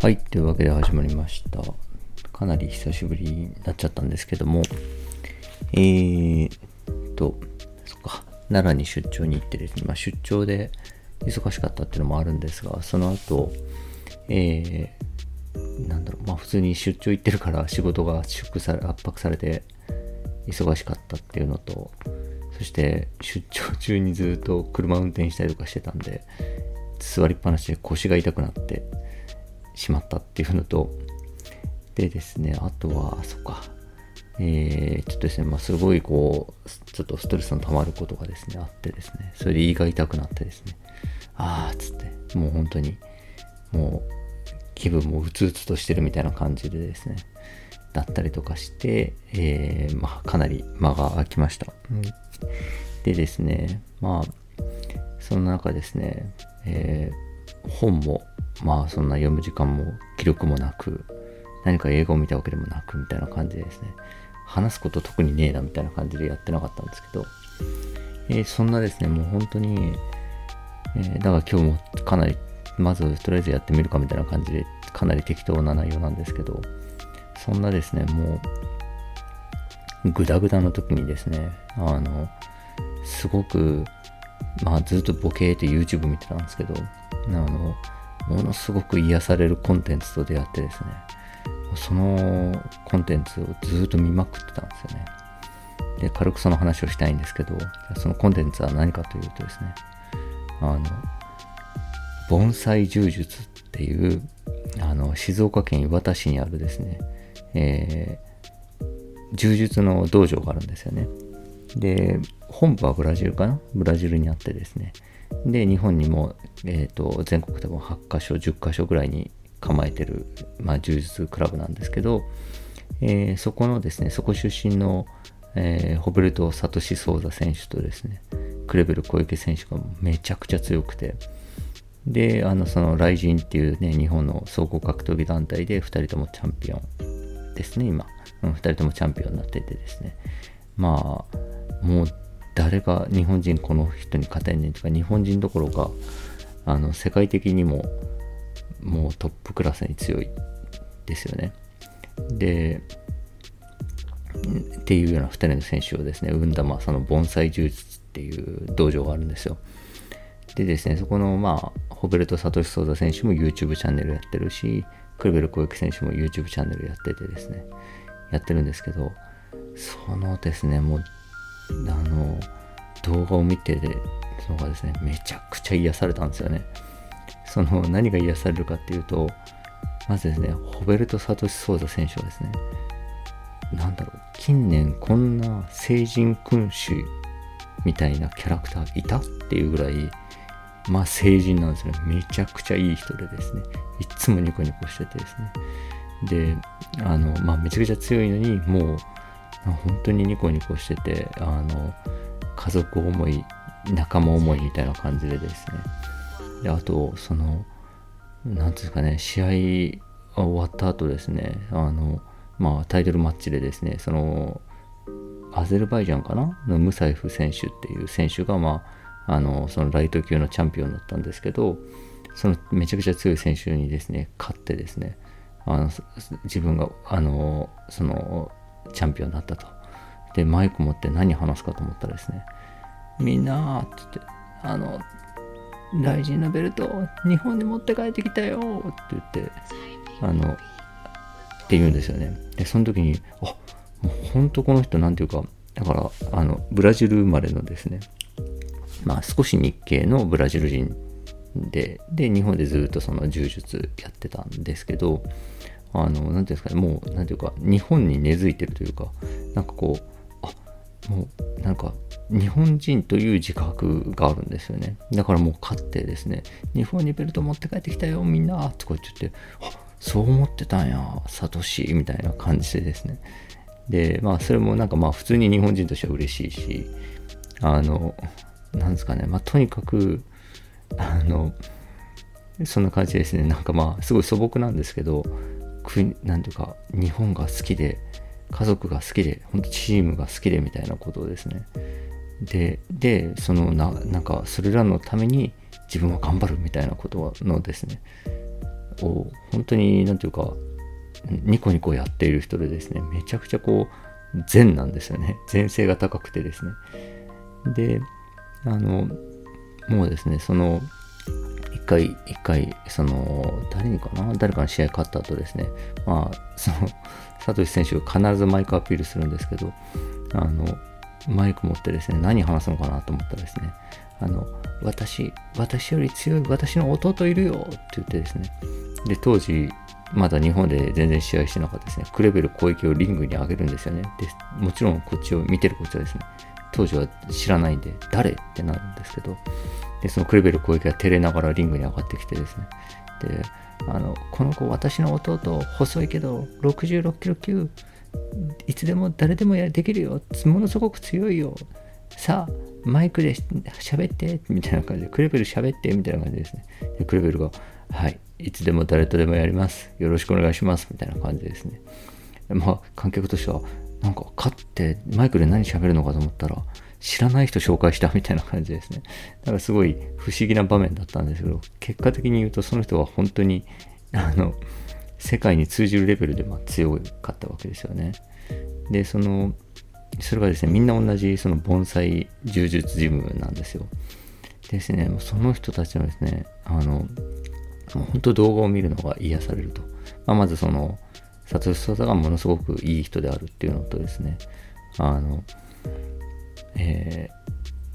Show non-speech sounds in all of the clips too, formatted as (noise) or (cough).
はい。というわけで始まりました。かなり久しぶりになっちゃったんですけども、えーっと、そっか、奈良に出張に行ってですね、まあ、出張で忙しかったっていうのもあるんですが、その後、えー、なんだろう、まあ普通に出張行ってるから仕事が圧縮され、圧迫されて忙しかったっていうのと、そして出張中にずっと車運転したりとかしてたんで、座りっぱなしで腰が痛くなってしまったっていうのと、でですね、あとは、そっか、えー、ちょっとですね、まあ、すごいこう、ちょっとストレスの溜まることがですね、あってですね、それで胃が痛くなってですね、あーっつって、もう本当に、もう気分もうつうつとしてるみたいな感じでですね、だったりとかして、えー、まあ、かなり間が空きました。でですね、まあ、その中ですね、えー本も、まあそんな読む時間も記録もなく、何か映画を見たわけでもなくみたいな感じでですね、話すこと特にねえなみたいな感じでやってなかったんですけど、えーそんなですね、もう本当に、えーだから今日もかなり、まずとりあえずやってみるかみたいな感じで、かなり適当な内容なんですけど、そんなですね、もう、グダグダの時にですね、あの、すごく、まあずっとボケーって YouTube 見てたんですけど、あの、ものすごく癒されるコンテンツと出会ってですね、そのコンテンツをずっと見まくってたんですよね。で、軽くその話をしたいんですけど、そのコンテンツは何かというとですね、あの、盆栽柔術っていう、あの、静岡県磐田市にあるですね、えー柔術の道場があるんですよね。で、本部はブラジルかな？ブラジルにあってですね。で、日本にも、えっ、と、全国でも8カ所、10カ所ぐらいに構えてる、まあ、柔術クラブなんですけど、えーそこのですね、そこ出身の、えーホベルト・サトシ・ソーザ選手とですね、クレベル小池選手がめちゃくちゃ強くて、で、あの、その、ライジンっていうね、日本の総合格闘技団体で2人ともチャンピオンですね、今。うん、2人ともチャンピオンになっててですね。まあ、もう誰が日本人この人に勝てんねんとか、日本人どころか、あの、世界的にも、もうトップクラスに強いですよね。で、っていうような2人の選手をですね、生んだ、まあ、その盆栽柔術っていう道場があるんですよ。でですね、そこの、まあ、ホベルト・サトシ・ソーザ選手も YouTube チャンネルやってるし、クレベル小池選手も YouTube チャンネルやっててですね、やってるんですけど、そのですね、もう、あの、動画を見て、そのがですね、めちゃくちゃ癒されたんですよね。その、何が癒されるかっていうと、まずですね、ホベルト・サトシ・ソーザ選手はですね、なんだろう、近年こんな聖人君主みたいなキャラクターいたっていうぐらい、まあ聖人なんですよね。めちゃくちゃいい人でですね、いっつもニコニコしててですね。で、あの、まあめちゃくちゃ強いのに、もう、本当にニコニコしてて、あの、家族思い、仲間思いみたいな感じでですね。で、あと、その、なんていうんですかね、試合終わった後ですね、あの、まあ、タイトルマッチでですね、その、アゼルバイジャンかな？のムサイフ選手っていう選手が、まあ、あの、そのライト級のチャンピオンだったんですけど、そのめちゃくちゃ強い選手にですね、勝ってですね、あの、自分が、あの、その、チャンピオンになったと。で、マイク持って何話すかと思ったらですね、みんなーって言って、あの、大事なベルト日本に持って帰ってきたよって言ってあのって言うんですよねでその時にあもう本当この人なんていうかだからあのブラジル生まれのですねまあ少し日系のブラジル人でで日本でずっとその柔術やってたんですけどあのなんていうんですかねもうなんていうか日本に根付いてるというかなんかこうあもうなんか日本人という自覚があるんですよね。だからもう勝ってですね、日本にベルト持って帰ってきたよ、みんなとか言ってて、あそう思ってたんや、サトシみたいな感じでですね。で、まあそれもなんかまあ普通に日本人としては嬉しいし、あの、なんですかね、まあとにかく、あの、そんな感じですね。なんかまあすごい素朴なんですけど、国なんていうか、日本が好きで、家族が好きで、本当チームが好きでみたいなことをですね、で、で、そのな、なんか、それらのために自分は頑張るみたいなことのですね、を本当に何て言うかニコニコやっている人でですね。めちゃくちゃこう善なんですよね。善性が高くてですね。であのもうですねその回一回その誰にかな？誰かの試合勝った後ですね。まあその (laughs) サトシ選手が必ずマイクアピールするんですけどあのマイク持ってですね何話すのかなと思ったらですねあの私私より強い私の弟いるよって言ってですねで当時まだ日本で全然試合してなかったですねクレベル攻撃をリングに上げるんですよね。でもちろんこっちを見てるこっちはですね当時は知らないんで誰？ってなるんですけどでそのクレベル攻撃が照れながらリングに上がってきてですね。であのこの子私の弟細いけど66キロ級いつでも誰でもやできるよ。ものすごく強いよ。さあマイクで喋ってみたいな感じでクレベル喋ってみたいな感じですね。でクレベルがはいいつでも誰とでもやります。よろしくお願いします。みたいな感じですね。まあ観客としてはなんか勝ってマイクで何喋るのかと思ったら知らない人紹介したみたいな感じですね。だからすごい不思議な場面だったんですけど、結果的に言うとその人は本当に、あの、世界に通じるレベルでま強かったわけですよね。で、その、それがですね、みんな同じその盆栽柔術ジムなんですよ。ですね、その人たちのですね、あの、本当動画を見るのが癒されると。まあ、まずその、サトシソサがものすごくいい人であるっていうのとですね、あの、え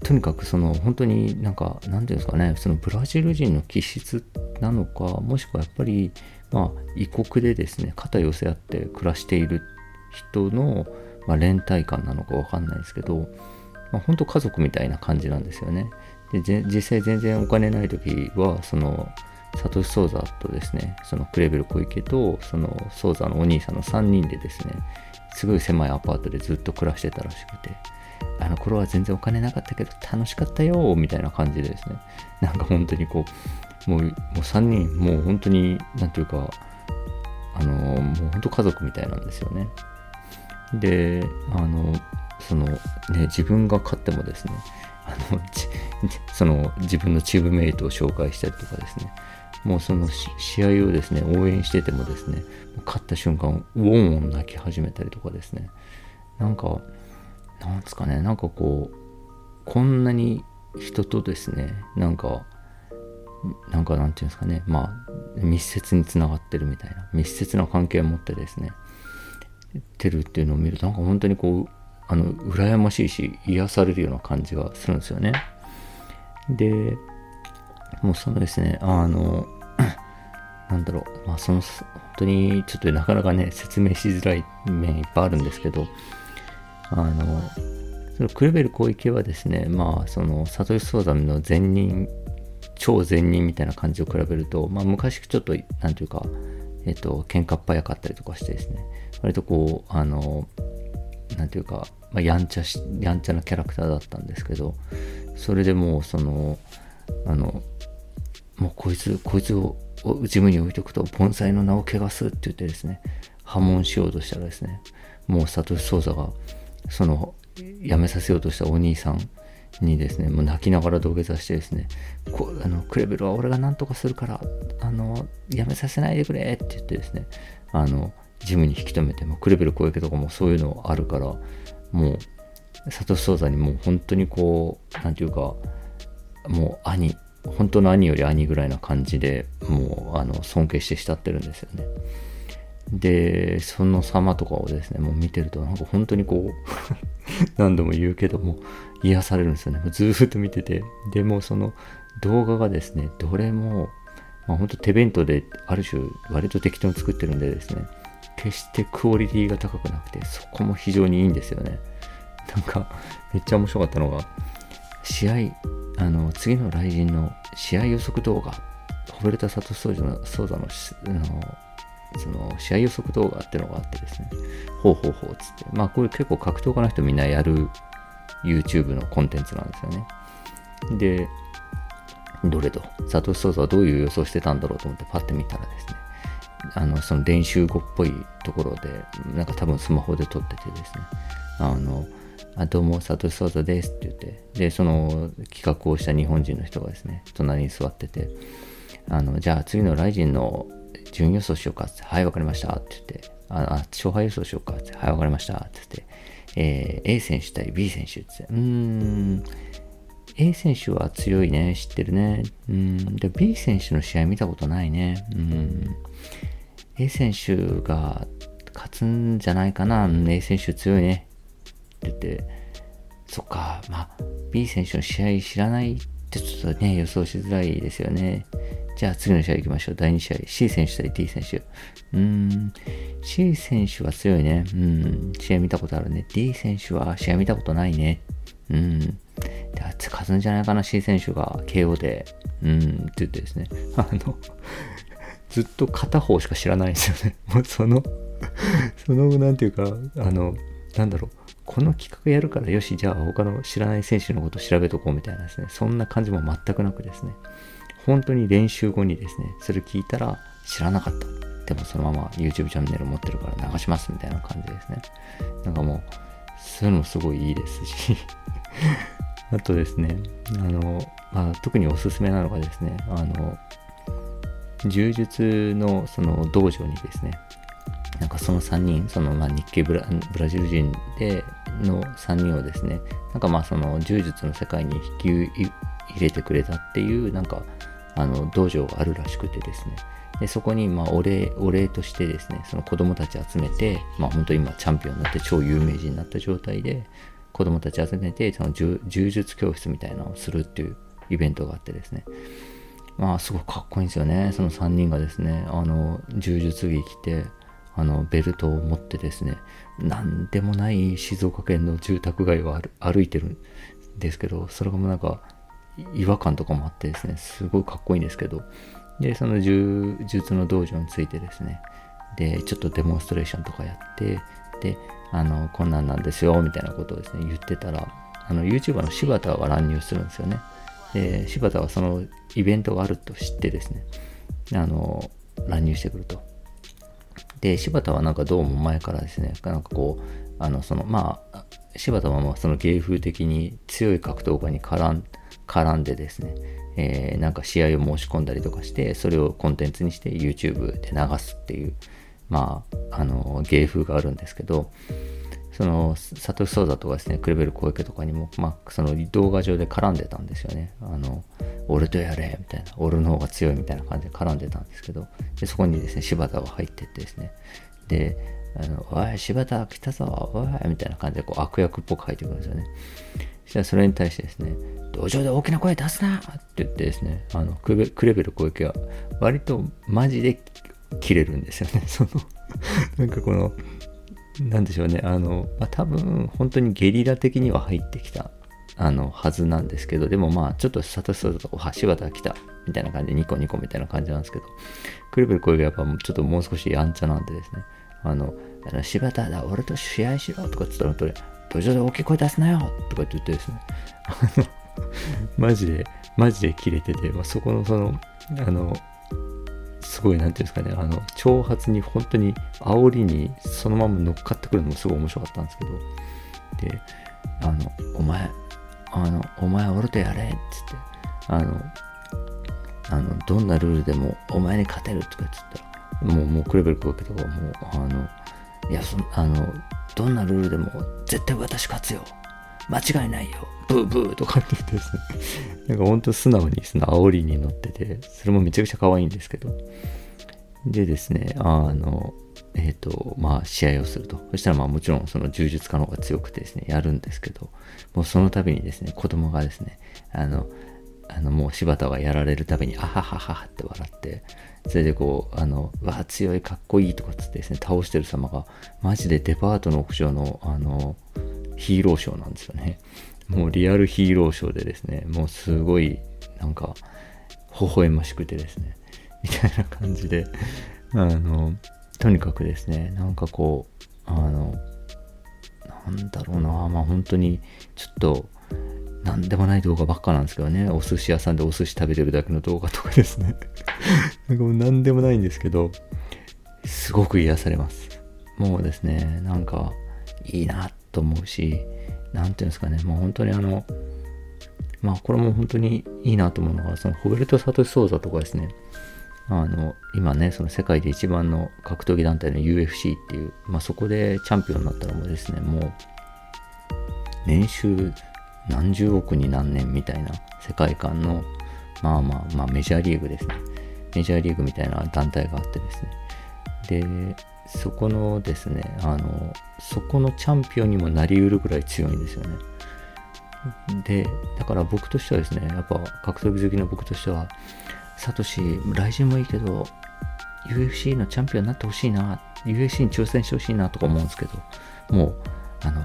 ー、とにかくその本当になんか何て言うんですかねそのブラジル人の気質なのかもしくはやっぱりまあ異国でですね肩寄せ合って暮らしている人の、まあ、連帯感なのかわかんないですけど、まあ、本当家族みたいな感じなんですよね。で実際全然お金ない時はそのサトシ・ソーザとですねそのクレベル小池とそのソーザのお兄さんの3人でですねすごい狭いアパートでずっと暮らしてたらしくてあの頃は全然お金なかったけど楽しかったよみたいな感じでですねなんか本当にこうもうもう3人もう本当に何ていうかあのもう本当家族みたいなんですよね。であのそのね自分が勝ってもですねあのその自分のチームメイトを紹介したりとかですねもうその試合をですね応援しててもですね勝った瞬間ウォンウォン泣き始めたりとかですねなんかなんですかね、なんかこう、こんなに人とですね、なんか、なんかなんていうんですかね、まあ、密接につながってるみたいな、密接な関係を持ってですね、てるっていうのを見ると、なんか本当にこう、あの、羨ましいし、癒されるような感じがするんですよね。で、もうそのですね、あの、(clears throat) なんだろう、まあその、本当にちょっとなかなかね、説明しづらい面いっぱいあるんですけど、あのそのクレベル広域はですねまあそのサトシソーザの善人超善人みたいな感じを比べると、まあ、昔ちょっとなんていうかえっと喧嘩っ早かったりとかしてですね。割とこうあのなんていうか、まあ、やんちゃしやんちゃなキャラクターだったんですけどそれでもうそのあのもうこいつこいつをジムに置いとくと盆栽の名を汚すって言ってですね破門しようとしたらですねもうサトシソーザがその辞めさせようとしたお兄さんにですねもう泣きながら土下座してですねこあのクレベルは俺が何とかするからあの辞めさせないでくれって言ってですねあのジムに引き止めてもクレベル攻撃とかもそういうのあるからもうサトシソーザにもう本当にこう何て言うかもう兄本当の兄より兄ぐらいな感じでもうあの尊敬して慕ってるんですよね。で、その様とかをですね、もう見てると、なんか本当にこう (laughs) 何度も言うけども、癒されるんですよね。ずーっと見てて。でもその動画がですね、どれも、まあ、本当手弁当である種割と適当に作ってるんでですね、決してクオリティが高くなくて、そこも非常にいいんですよね。なんか、めっちゃ面白かったのが、試合、あの、次の雷神の試合予測動画、ホベルタ・サトスソーのソーザのあのその試合予測動画っていうのがあってですね、ほうほうほうっつって、まあこれ結構格闘家の人みんなやる YouTube のコンテンツなんですよね。で、どれと、サトシソーザはどういう予想してたんだろうと思ってパッて見たらですね、あの、その練習後っぽいところで、なんか多分スマホで撮っててですね、あの、あどうも、サトシソーザです。って言って、で、その企画をした日本人の人がですね、隣に座ってて、あの、じゃあ次のライジンの順予想しようかって、はい、わかりました。って言って、あ、あ勝敗予想しようかって、はい、わかりました。って言って、えー、A 選手対 B 選手って、うーん、A 選手は強いね、知ってるね。うん、で、B 選手の試合見たことないね。うん、A 選手が勝つんじゃないかな。A 選手強いね。ってて、そっか、まあ、B 選手の試合知らないってちょっとね、予想しづらいですよね。じゃあ次の試合行きましょう。第2試合。C 選手対 D 選手。うーん。C 選手は強いね。うん。試合見たことあるね。D 選手は試合見たことないね。うん。で、勝つんじゃないかな、C 選手が KO で。うん。って言ってですね。(laughs) あの、ずっと片方しか知らないんですよね。もうそのその、なんていうか、あの、なんだろう。この企画やるからよし、じゃあ他の知らない選手のこと調べとこうみたいなですね。そんな感じも全くなくですね。本当に練習後にですね、それ聞いたら知らなかった。でもそのまま YouTube チャンネル持ってるから流しますみたいな感じですね。なんかもう、そういうのもすごいいいですし (laughs) あとですね、あの、まあ、特におすすめなのがですね、あの、柔術のその道場にですね、なんかその3人、そのまあ日系ブラブラジル人での3人をですね、なんかまあその柔術の世界に引き入れてくれたっていう、なんかあの道場があるらしくてですね、でそこにまあお礼お礼としてですね、その子供たち集めて、まあ本当今チャンピオンになって超有名人になった状態で、子供たち集めて、その柔術教室みたいなのをするっていうイベントがあってですね、まあすごくかっこいいんですよね。その3人がですね、あの、柔術着着て、あの、ベルトを持ってですね、なんでもない静岡県の住宅街を歩いてるんですけど、それがもうなんか、違和感とかもあってですね、すごいかっこいいんですけど、で、その柔術の道場についてですね、で、ちょっとデモンストレーションとかやって、で、あの、こんなんなんですよ、みたいなことをですね、言ってたら、あの、YouTuber の柴田が乱入するんですよね。で、柴田はそのイベントがあると知ってですね、あの、乱入してくると。で、柴田はなんかどうも前からですね、なんかこう、あの、その、まあ、柴田はまあその芸風的に強い格闘家に絡ん絡んでですね、えー、なんか試合を申し込んだりとかして、それをコンテンツにして YouTube で流すっていう、まあ、あの、芸風があるんですけど、その、サトシソーザとかですね、クレベル小池とかにも、まあ、その動画上で絡んでたんですよね。あの、俺とやれみたいな、俺の方が強いみたいな感じで絡んでたんですけど、でそこにですね、柴田が入ってってですね、で、あの、おい、柴田来たぞ、おい、みたいな感じでこう悪役っぽく入ってくるんですよね。そしたらそれに対してですね、道場で大きな声出すなって言ってですね、あの、クレベル小池は割とマジで切れるんですよね。そのなんかこの、なんでしょうね、あの、まあ、多分本当にゲリラ的には入ってきたあの、はずなんですけど、でもまあ、ちょっとサトシソと、橋渡来た、みたいな感じで、ニコニコみたいな感じなんですけど、クリベル声がやっぱちょっともう少しやんちゃなんでですね、あの、あの柴田だ、俺と試合しろとかって言ったら、土壌で大きい声出すなよとかって言ってですね、あの、マジで、マジでキレてて、まあ、そこのその、あの、すごい、なんていうんですかね、あの、挑発に本当に煽りにそのまま乗っかってくるのもすごい面白かったんですけど、で、あの、お前、あの、お前俺とやれっつって、あの、あの、どんなルールでもお前に勝てるとか言ったら、もう、もうクレベルクけとかもう、あの、いや、そあの、どんなルールでも絶対私勝つよ。間違いないよ。ブーブーとかって言ってですね。なんかほんと素直にその煽りに乗ってて、それもめちゃくちゃ可愛いんですけど。でですね、あの、えっ、ー、と、まあ、試合をすると。そしたら、まあ、もちろん、その柔術家の方が強くてですね、やるんですけど、もうその度にですね、子供がですね、あの、あの、もう柴田がやられるたびに、あはははって笑って、それでこう、あの、わあ、強い、かっこいいとかつってですね、倒してる様が、マジでデパートの屋上の、あの、ヒーローショーなんですよね。もうリアルヒーローショーでですね、もうすごい、なんか、微笑ましくてですね、みたいな感じで、あの、とにかくですね、なんかこう、あの、なんだろうな、まあ本当に、ちょっと、なんでもない動画ばっかなんですけどね、お寿司屋さんでお寿司食べてるだけの動画とかですね。(laughs) なんかもうなんでもないんですけど、すごく癒されます。もうですね、なんか、いいなと思うし、なんていうんですかね、もう本当にあの、まあこれも本当にいいなと思うのが、そのホベルト・サトシ・ソーザとかですね、あの今ねその世界で一番の格闘技団体の UFC っていう、まあ、そこでチャンピオンになったらもですねもう年収何十億に何年みたいな世界観のまあまあまあメジャーリーグですね。メジャーリーグみたいな団体があってですね。でそこのですねあのそこのチャンピオンにもなりうるぐらい強いんですよね。でだから僕としてはですねやっぱ格闘技好きの僕としてはサトシ来人もいいけど UFC のチャンピオンになってほしいな UFC に挑戦してほしいなとか思うんですけどもうあの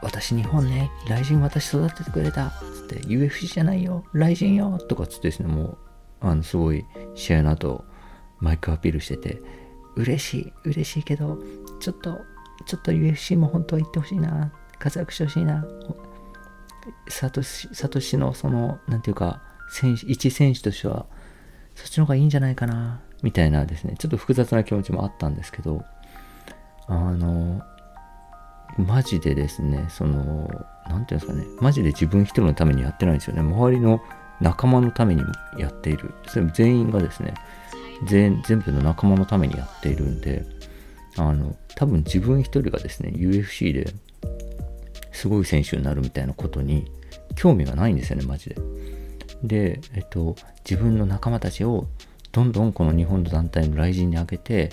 私日本ね、雷神私育ててくれたつって、UFC じゃないよ、雷神よとかつってですね、もう、あの、すごい試合の後、マイクアピールしてて、嬉しい、嬉しいけど、ちょっと、ちょっと UFC も本当は行ってほしいな、活躍してほしいな、サトシ、サトシのその、なんていうか、選手、一選手としては、そっちの方がいいんじゃないかな、みたいなですね、ちょっと複雑な気持ちもあったんですけど、あの、マジでですね、その、なんていうんですかね、マジで自分一人のためにやってないんですよね。周りの仲間のためにやっている。全員がですね、全全部の仲間のためにやっているんで、あの、多分自分一人がですね、UFC ですごい選手になるみたいなことに興味がないんですよね、マジで。で、えっと、自分の仲間たちをどんどんこの日本の団体の雷神に上げて、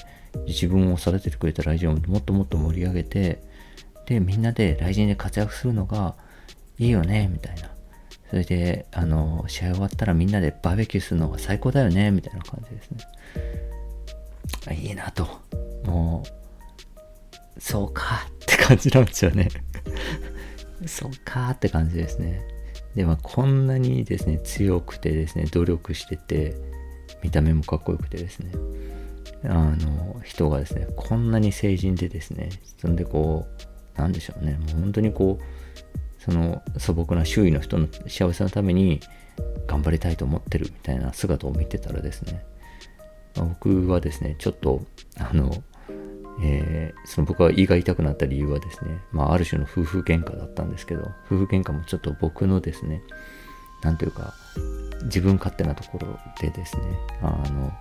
自分を育ててくれた雷神をもっともっと盛り上げて、で、みんなで雷神で活躍するのがいいよね、みたいな。それで、あの、試合終わったらみんなでバーベキューするのが最高だよね、みたいな感じですね。いいなと。もう、そうかって感じなんですよね。(laughs) そうかって感じですね。で、まあ、こんなにですね、強くてですね、努力してて、見た目もかっこよくてですね、あの、人がですね、こんなに成人でですね、そんでこう、なんでしょうね、もう本当にこう、その素朴な周囲の人の幸せのために頑張りたいと思ってるみたいな姿を見てたらですね、まあ、僕はですね、ちょっと、あの、えー、その僕は胃が痛くなった理由はですね、まあ、ある種の夫婦喧嘩だったんですけど、夫婦喧嘩もちょっと僕のですね、なんというか、自分勝手なところでですね、あの、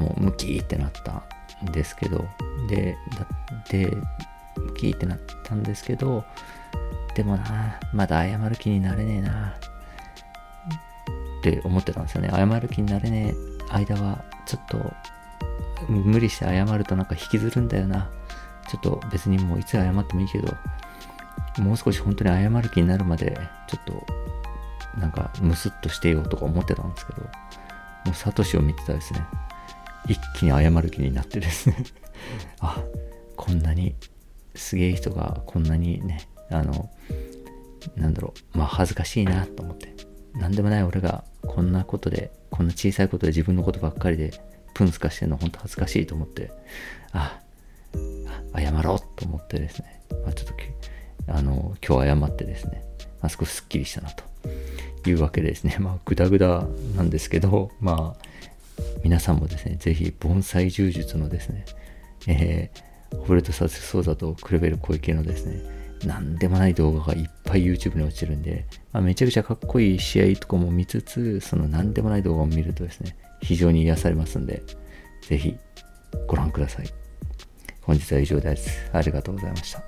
もうムキーってなったんですけど、で、で、キーってなったんですけど、でもな、まだ謝る気になれねえな、って思ってたんですよね。謝る気になれねえ間は、ちょっと、無理して謝るとなんか引きずるんだよな。ちょっと別にもういつ謝ってもいいけど、もう少し本当に謝る気になるまで、ちょっと、なんかムスッとしてようとか思ってたんですけど、もうサトシを見てたですね、一気に謝る気になってですね (laughs) あ、こんなにすげえ人がこんなにね、あの、なんだろう、まあ恥ずかしいなと思って。なんでもない俺がこんなことで、こんな小さいことで自分のことばっかりでプンスカしてるの本当恥ずかしいと思って、あ、謝ろうと思ってですね、まあ、ちょっと、あの、今日謝ってですね、まあ、少しすっきりしたなと。いうわけでですね、まあ、ぐだぐだなんですけど、まあ、皆さんもですね、ぜひ盆栽柔術のですね、えーホルトサスソーザと比べる小池のですね、なんでもない動画がいっぱい YouTube に落ちてるんで、まあ、めちゃくちゃかっこいい試合とかも見つつ、その何でもない動画を見るとですね、非常に癒されますんで、ぜひご覧ください。本日は以上です。ありがとうございました。